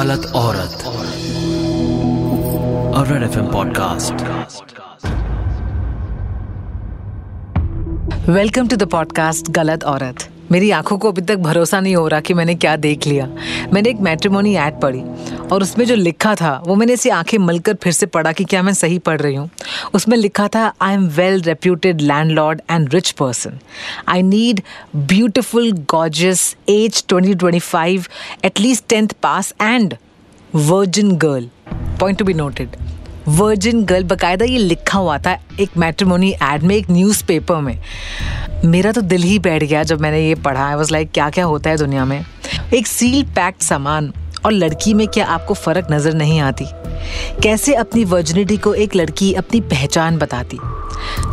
गलत औरत और Red F podcast welcome to the podcast Galat Aurat मेरी आँखों को अभी तक भरोसा नहीं हो रहा कि मैंने क्या देख लिया। मैंने एक मैट्रिमोनी ऐड पढ़ी और उसमें जो लिखा था, वो मैंने ऐसी आँखें मलकर फिर से पढ़ा कि क्या मैं सही पढ़ रही हूँ। उसमें लिखा था I am well reputed landlord and rich person I need beautiful gorgeous age twenty twenty five at least tenth pass and virgin girl point to be noted virgin girl बकायदा ये लिखा हुआ था एक मैट्रिमोनी एड में, एक newspaper में। मेरा तो दिल ही बैठ गया जब मैंने ये पढ़ा। आई वॉज़ लाइक क्या क्या होता है दुनिया में? एक सील पैक्ड सामान और लड़की में क्या आपको फ़र्क नज़र नहीं आती? कैसे अपनी वर्जिनिटी को एक लड़की अपनी पहचान बताती?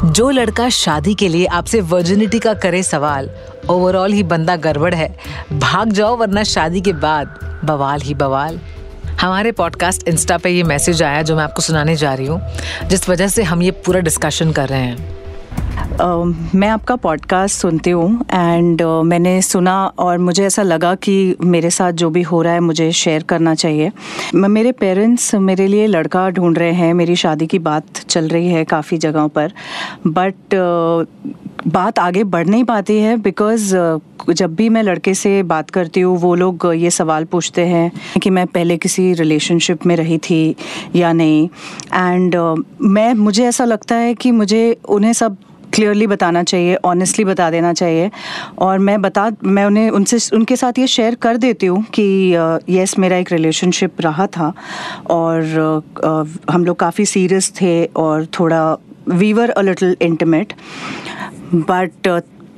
जो लड़का शादी के लिए आपसे वर्जिनिटी का करे सवाल ओवरऑल ही बंदा गड़बड़ है। भाग जाओ वरना शादी के बाद बवाल ही बवाल। हमारे पॉडकास्ट इंस्टा पे ये मैसेज आया जो मैं आपको सुनाने जा रही हूँ, जिस वजह से हम ये पूरा डिस्कशन कर रहे हैं। मैं आपका पॉडकास्ट सुनती हूँ एंड uh, मैंने सुना और मुझे ऐसा लगा कि मेरे साथ जो भी हो रहा है मुझे शेयर करना चाहिए। मेरे पेरेंट्स मेरे लिए लड़का ढूंढ रहे हैं मेरी शादी की बात चल रही है काफ़ी जगहों पर। बट बात आगे बढ़ नहीं पाती है बिकॉज़ जब भी मैं लड़के से बात करती हूँ वो लोग ये सवाल पूछते हैं कि मैं पहले किसी रिलेशनशिप में रही थी या नहीं। एंड मैं मुझे ऐसा लगता है कि मुझे उन्हें सब क्लियरली बताना चाहिए ऑनेस्टली बता देना चाहिए। और मैं बता, मैं उन्हें, उनसे, उनके साथ ये शेयर कर देती हूँ कि यस मेरा एक रिलेशनशिप रहा था और हम लोग काफ़ी सीरियस थे और थोड़ा we were a little intimate but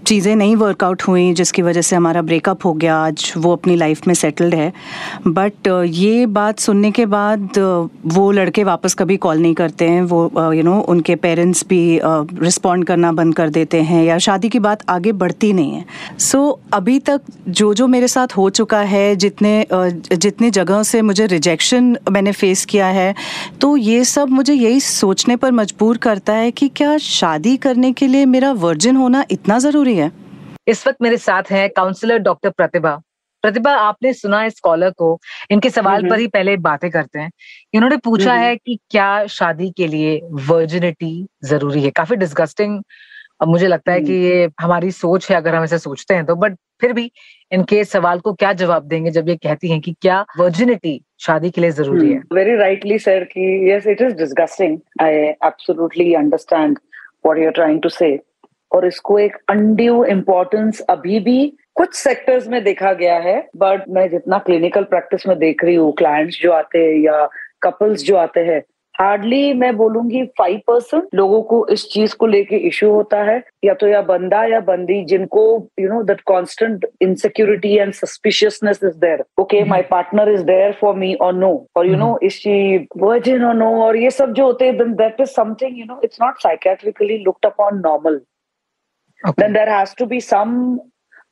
चीज़ें नहीं वर्कआउट हुई जिसकी वजह से हमारा ब्रेकअप हो गया आज वो अपनी लाइफ में सेटल्ड है। बट ये बात सुनने के बाद वो लड़के वापस कभी कॉल नहीं करते हैं वो यू नो उनके पेरेंट्स भी रिस्पॉन्ड करना बंद कर देते हैं या शादी की बात आगे बढ़ती नहीं है। सो so, अभी तक जो जो मेरे साथ हो चुका है जितने जितनी जगह से मुझे रिजेक्शन मैंने फेस किया है तो ये सब मुझे यही सोचने पर मजबूर करता है कि क्या शादी करने के लिए मेरा वर्जिन होना इतना ज़रूरी है? है। इस वक्त मेरे साथ हैं काउंसलर डॉक्टर प्रतिभा। प्रतिभा आपने सुना इस कॉलर को। इनके सवाल पर ही पहले बातें करते हैं। इन्होंने पूछा है कि क्या शादी के लिए वर्जिनिटी ज़रूरी है? काफ़ी डिस्गस्टिंग अब मुझे लगता है कि ये हमारी सोच है अगर हम ऐसे सोचते हैं तो। बट फिर भी इनके सवाल को क्या जवाब देंगे जब ये कहती हैं कि क्या वर्जिनिटी शादी के लिए ज़रूरी है? वेरी राइटली सर कि yes it is disgusting I absolutely understand what you are trying to say और इसको एक अनड्यू इम्पोर्टेंस अभी भी कुछ सेक्टर्स में देखा गया है बट मैं जितना क्लिनिकल प्रैक्टिस में देख रही हूँ क्लाइंट्स जो आते हैं या कपल्स जो आते हैं हार्डली मैं बोलूँगी फाइव परसेंट लोगों को इस चीज़ को लेके इश्यू होता है। या तो या बंदा या बंदी जिनको you know that constant insecurity and suspiciousness is there okay my partner is there for me और नो और you know is she virgin और नो और ये सब जो होते हैं that is something you know it's not psychiatrically looked upon normal okay. then there has to be some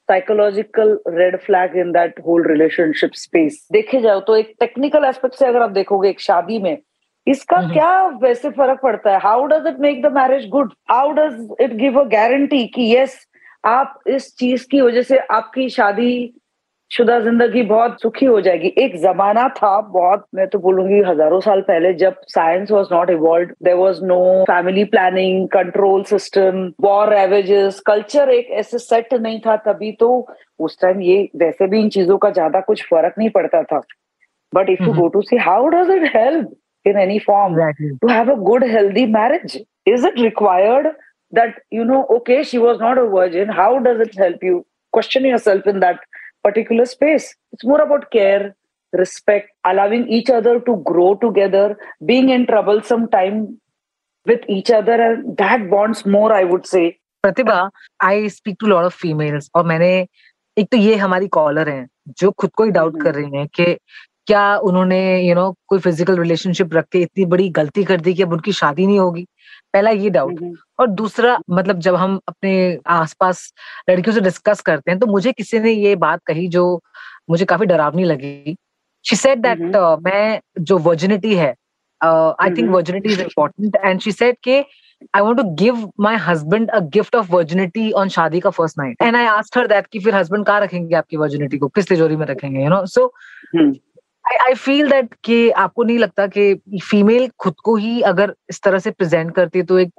psychological red flag in that whole relationship space देखे जाओ तो एक टेक्निकल एस्पेक्ट से अगर आप देखोगे एक शादी में इसका. क्या वैसे फ़र्क पड़ता है how does it make the marriage good how does it give a guarantee कि यस आप इस चीज़ की वजह से आपकी शादी शुदा ज़िंदगी बहुत सुखी हो जाएगी। एक जमाना था बहुत मैं तो बोलूँगी हज़ारों साल पहले जब science was not evolve there was no family planning control system war ravages culture एक ऐसे सेट नहीं था तभी तो उस टाइम ये वैसे भी इन चीज़ों का ज़्यादा कुछ फ़र्क नहीं पड़ता था। But if you go to see how does it help in any form to to have a good healthy marriage is it required that you know okay she was not a virgin how does it help you? Question yourself in that particular space. It's more about care, respect, allowing each other to grow together, being in troublesome time with each other, and that bonds more, I would say. Pratibha I speak to lot of females और मैंने एक तो ये हमारी collar हैं जो खुद को ही डाउट कर रही हैं कि क्या उन्होंने यू you नो know, कोई फ़िज़िकल रिलेशनशिप रख के इतनी बड़ी गलती कर दी कि अब उनकी शादी नहीं होगी? पहला ये डाउट और दूसरा मतलब जब हम अपने आसपास लड़कियों से डिस्कस करते हैं तो मुझे किसी ने ये बात कही जो मुझे काफ़ी डरावनी लगी। शी सेड दैट मैं जो वर्जिनिटी है I think virginity is important and she said के I want to give my husband a gift of virginity on शादी का first night and I asked her that कि फिर हस्बैंड कहाँ रखेंगे आपकी वर्जिनिटी को? किस तिजोरी में रखेंगे you know so I feel that कि आपको नहीं लगता कि फीमेल खुद को ही अगर इस तरह से प्रेजेंट करती है तो एक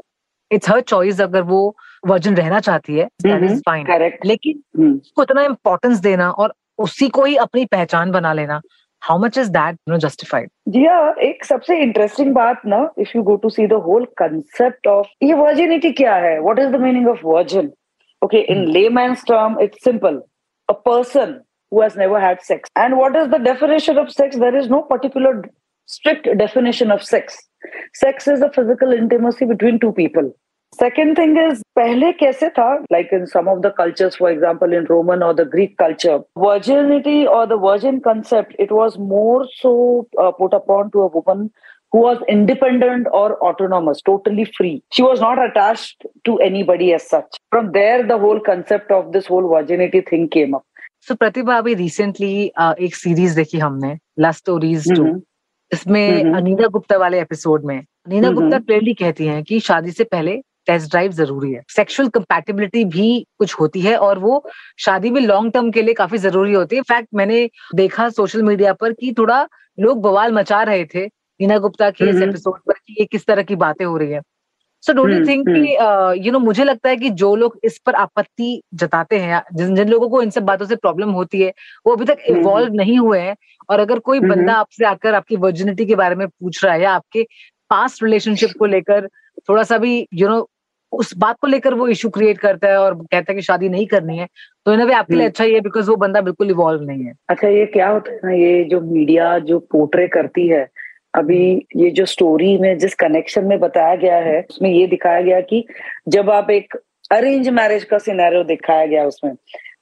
इट्स हर चॉइस अगर वो वर्जन रहना चाहती है फाइन करेक्ट लेकिन हम्म उसको इतना इम्पोर्टेंस देना और उसी को ही अपनी पहचान बना लेना how much is that no justified जी हाँ एक सबसे इंटरेस्टिंग बात ना if you go to see the whole concept of ये वर्जिनिटी क्या है? What is the meaning of virgin okay in layman's term it's simple. A person who has never had sex and what is the definition of sex there is no particular strict definition of sex sex is a physical intimacy between two people second thing is pehle kaise tha like in some of the cultures for example in roman or the greek culture virginity or the virgin concept it was more so uh, put upon to a woman who was independent or autonomous, totally free. She was not attached to anybody as such. From there, the whole concept of this whole virginity thing came up. So so, Pratibha अभी recently एक series देखी हमने love stories to. इसमें। अनीना गुप्ता वाले episode में हम्म। Gupta clearly कहती हैं कि शादी से पहले टेस्ट ड्राइव ज़रूरी है सेक्सुअल कंपैटिबिलिटी भी कुछ होती है और वो शादी में लॉन्ग टर्म के लिए काफ़ी ज़रूरी होती है इनफैक्ट मैंने देखा सोशल मीडिया पर कि थोड़ा लोग बवाल मचा रहे थे नीना गुप्ता के इस। एपिसोड पर कि ये किस तरह की बातें हो रही है so don't you hmm, think कि यू नो मुझे लगता है कि जो लोग इस पर आपत्ति जताते हैं जिन जिन लोगों को इन सब बातों से प्रॉब्लम होती है वो अभी तक हम्म। इवॉल्व नहीं हुए हैं और अगर कोई हम्म। बंदा आपसे आकर आपकी वर्जिनिटी के बारे में पूछ रहा है या आपके पास्ट रिलेशनशिप को लेकर थोड़ा सा भी यू नो उस बात को लेकर वो इशू क्रिएट करता है और कहता है कि शादी नहीं करनी है तो इन वे आपके लिए हम्म। अच्छा ही है बिकॉज़ वो बंदा बिल्कुल इवॉल्व नहीं है अच्छा ये क्या होता है ना ये जो मीडिया जो पोर्ट्रे करती है अभी ये जो स्टोरी में जिस कनेक्शन में बताया गया है उसमें ये दिखाया गया कि जब आप एक अरेंज मैरिज का सिनेरियो दिखाया गया उसमें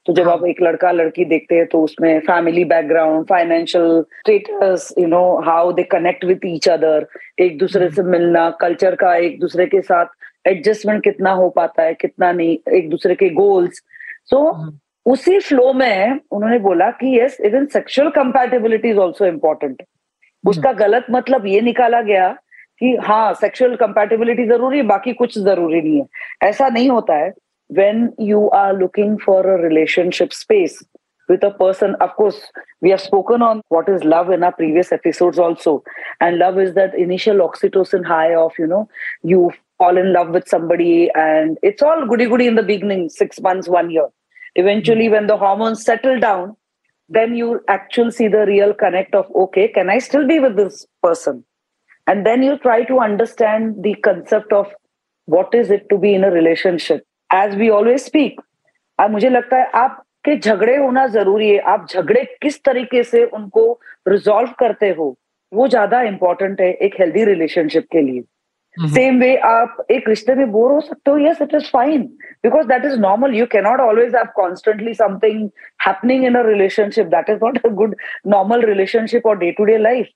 तो जब हाँ। आप एक लड़का लड़की देखते हैं तो उसमें family background financial status you know how they connect with each other एक दूसरे से मिलना कल्चर का एक दूसरे के साथ एडजस्टमेंट कितना हो पाता है कितना नहीं एक दूसरे के गोल्स सो हम्म। उसी फ्लो में उन्होंने बोला कि yes even sexual compatibility is also important hmm. उसका गलत मतलब ये निकाला गया कि हाँ सेक्सुअल कंपेटेबिलिटी ज़रूरी है बाकी कुछ ज़रूरी नहीं है। ऐसा नहीं होता है। When you are looking for a relationship space with a person of course we are spoken on what is love in our previous episode also and love is that initial oxytocin high of you know you fall in love with someone and it's all goody goody in the beginning six month one year eventually when the hormone settle down then you actually see the real connect of okay can i still be with this person and then you try to understand the concept of what is it to be in a relationship as we always speak अब मुझे लगता है आपके झगड़े होना ज़रूरी है आप झगड़े किस तरीके से उनको रिजॉल्व करते हो वो ज़्यादा इंपॉर्टेंट है एक हेल्दी रिलेशनशिप के लिए सेम वे आप एक रिश्ते में बोर हो सकते हो yes it is fine because that is normal you cannot always have constantly something happening in a relationship that is not a good normal relationship और day to day life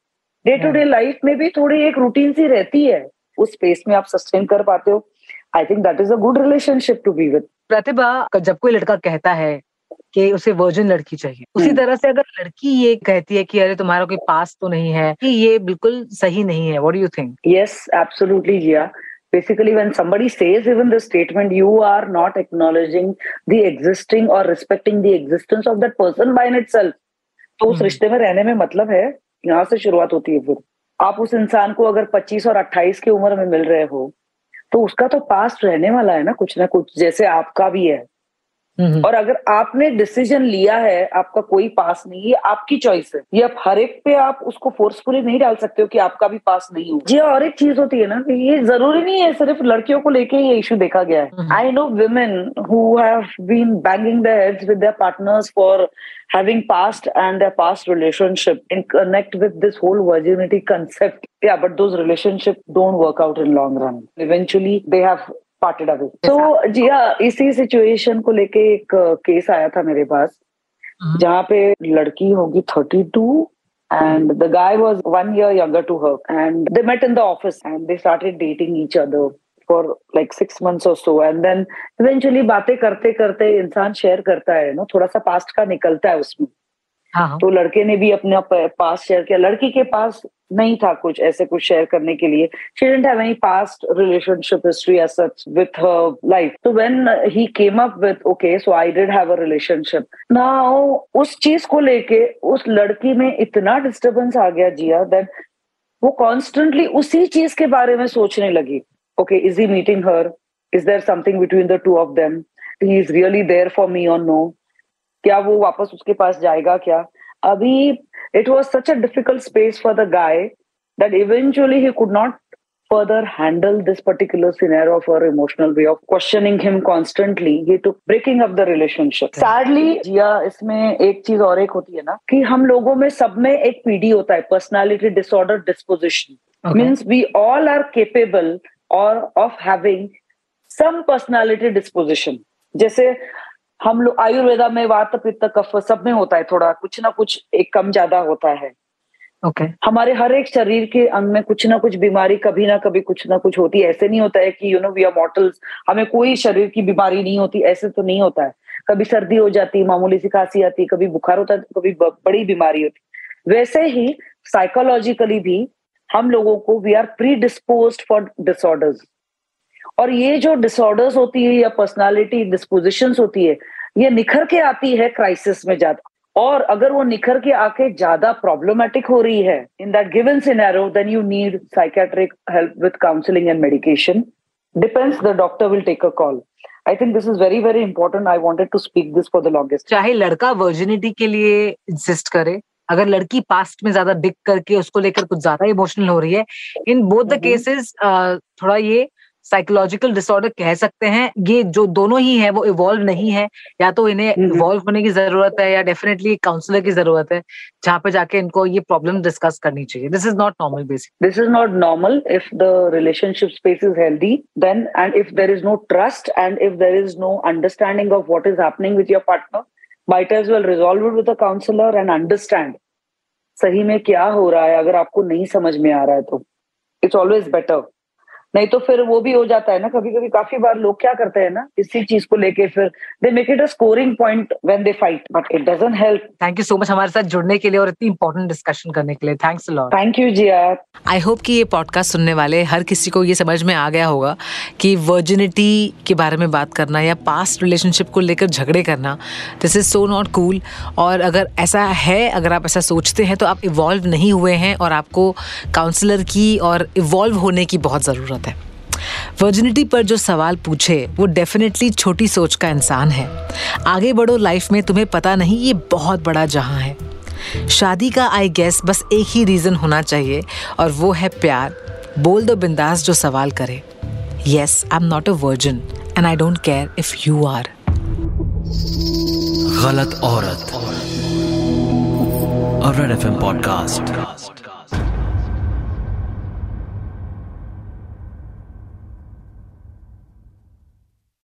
day to day life में भी थोड़ी एक routine सी रहती है। उस space में आप सस्टेन कर पाते हो। I think that is a good relationship to be with Pratibha जब कोई लड़का कहता है कि उसे वर्जन लड़की चाहिए उसी हम्म। तरह से अगर लड़की ये कहती है कि अरे तुम्हारा कोई पास तो नहीं है कि ये बिल्कुल सही नहीं है what do you think Yes, absolutely, Jia. Basically, when somebody says even the statement, you are not acknowledging the existing or respecting the existence of that person by in itself. तो उस हम्म। रिश्ते में रहने में मतलब है यहाँ से शुरुआत होती है फिर आप उस इंसान को अगर 25 और 28 की उम्र में मिल रहे हो तो उसका तो पास्ट रहने वाला है ना कुछ ना कुछ जैसे आपका भी है हम्म। और अगर आपने डिसीज़न लिया है आपका कोई पास नहीं है आपकी चॉइस है। ये आप हर एक पे आप उसको फोर्सफुली नहीं डाल सकते हो कि आपका भी पास नहीं हो। ये और एक चीज़ होती है ना कि ये ज़रूरी नहीं है सिर्फ़ लड़कियों को लेके ये इश्यू देखा गया है। I know women who have been banging the heads with their partners for having past and their past relationship in connect with this whole virginity concept या but those relationship don't work out in long run eventually they have parted away so जी हाँ इसी situation को लेके एक case आया था मेरे पास जहाँ पे लड़की होगी thirty two and the guy was one year younger to her and they met in the office and they started dating each other for like six months or so and then eventually बातें करते करते इंसान share करता है ना थोड़ा सा past का निकलता है उसमें हाँ हाँ। तो लड़के ने भी अपना पास शेयर किया। लड़की के पास नहीं था कुछ ऐसे कुछ शेयर करने के लिए। Past relationship history such with her life तो when he came up with okay so I did have a relationship now उस चीज़ को लेके उस लड़की में इतना डिस्टरबेंस आ गया जिया देन वो कॉन्स्टेंटली उसी चीज़ के बारे में सोचने लगी। Okay is he meeting her is there something between the two of them he is really there for me और नो क्या वो वापस उसके पास जाएगा क्या? अभी it was such a difficult space for the guy that eventually he could not further handle this particular scenario of uh emotional way of questioning him constantly ये to breaking up the relationship sadly Jia इसमें एक चीज़ और एक होती है ना कि हम लोगों में सब में एक पीढ़ी होता है personality disorder disposition means we all are capable और of having some personality disposition जैसे हम लोग आयुर्वेदा में वात पित्त कफ सब में होता है थोड़ा कुछ ना कुछ एक कम ज़्यादा होता है। Okay okay. हमारे हर एक शरीर के अंग में कुछ ना कुछ बीमारी कभी ना कभी कुछ ना कुछ होती है। ऐसे नहीं होता है कि you know we are mortals हमें कोई शरीर की बीमारी नहीं होती ऐसे तो नहीं होता है। कभी सर्दी हो जाती मामूली सी खांसी आती कभी बुखार होता है कभी बड़ी बीमारी होती। वैसे ही साइकोलॉजिकली भी हम लोगों को we are predisposed for disorders और ये जो डिसऑर्डर्स होती है या पर्सनालिटी डिस्पोजिशन होती है ये निखर के आती है क्राइसिस में ज़्यादा। और अगर वो निखर के आके ज़्यादा प्रॉब्लमेटिक हो रही है in that given scenario then you need psychiatric help with counselling and medication depends the doctor will take a call I think this is very very important I wanted to speak this for the longest चाहे लड़का virginity के लिए insist करे अगर लड़की past में ज़्यादा डिग करके उसको लेकर कुछ ज़्यादा इमोशनल हो रही है इन बोथ द केसेस थोड़ा ये साइकोलॉजिकल डिसऑर्डर कह सकते हैं। ये जो दोनों ही है वो इवॉल्व नहीं है। या तो इन्हें इवॉल्व हम्म, हम्म। होने की ज़रूरत है या डेफिनेटली काउंसलर की ज़रूरत है जहाँ पे जाके इनको ये प्रॉब्लम डिस्कस करनी चाहिए। This is not normal basic this is not normal if the relationship space is healthy then and if there is no trust and if there is no understanding of what is happening with your partner might as well resolve it with a counselor and understand सही में क्या हो रहा है? अगर आपको नहीं समझ में आ रहा है तो. इट्स ऑलवेज बेटर नहीं तो फिर वो भी हो जाता है ना कभी कभी काफ़ी बार लोग क्या करते हैं ना इसी चीज़ को लेके फिर they make it a scoring point when they fight but it doesn't help thank you so much हमारे साथ जुड़ने के लिए और इतनी इंपॉर्टेंट डिस्कशन करने के लिए. Thanks a lot thank you Jia I hope कि ये पॉडकास्ट सुनने वाले हर किसी को ये समझ में आ गया होगा कि वर्जिनिटी के बारे में बात करना या पास्ट रिलेशनशिप को लेकर झगड़े करना this is so not cool और अगर ऐसा है अगर आप ऐसा सोचते हैं तो आप इवॉल्व नहीं हुए हैं और आपको काउंसलर की और इवॉल्व होने की बहुत ज़रूरत ज़रूरत है। वर्जिनिटी पर जो सवाल पूछे, वो डेफिनेटली छोटी सोच का इंसान है। आगे बढ़ो लाइफ में, तुम्हें पता नहीं, ये बहुत बड़ा जहाँ है। शादी का आई गेस बस एक ही रीज़न होना चाहिए, और वो है प्यार। बोल दो बिंदास जो सवाल करे। Yes I am not a virgin and I don't care if you are गलत औरत। और एफ़ पॉडकास्ट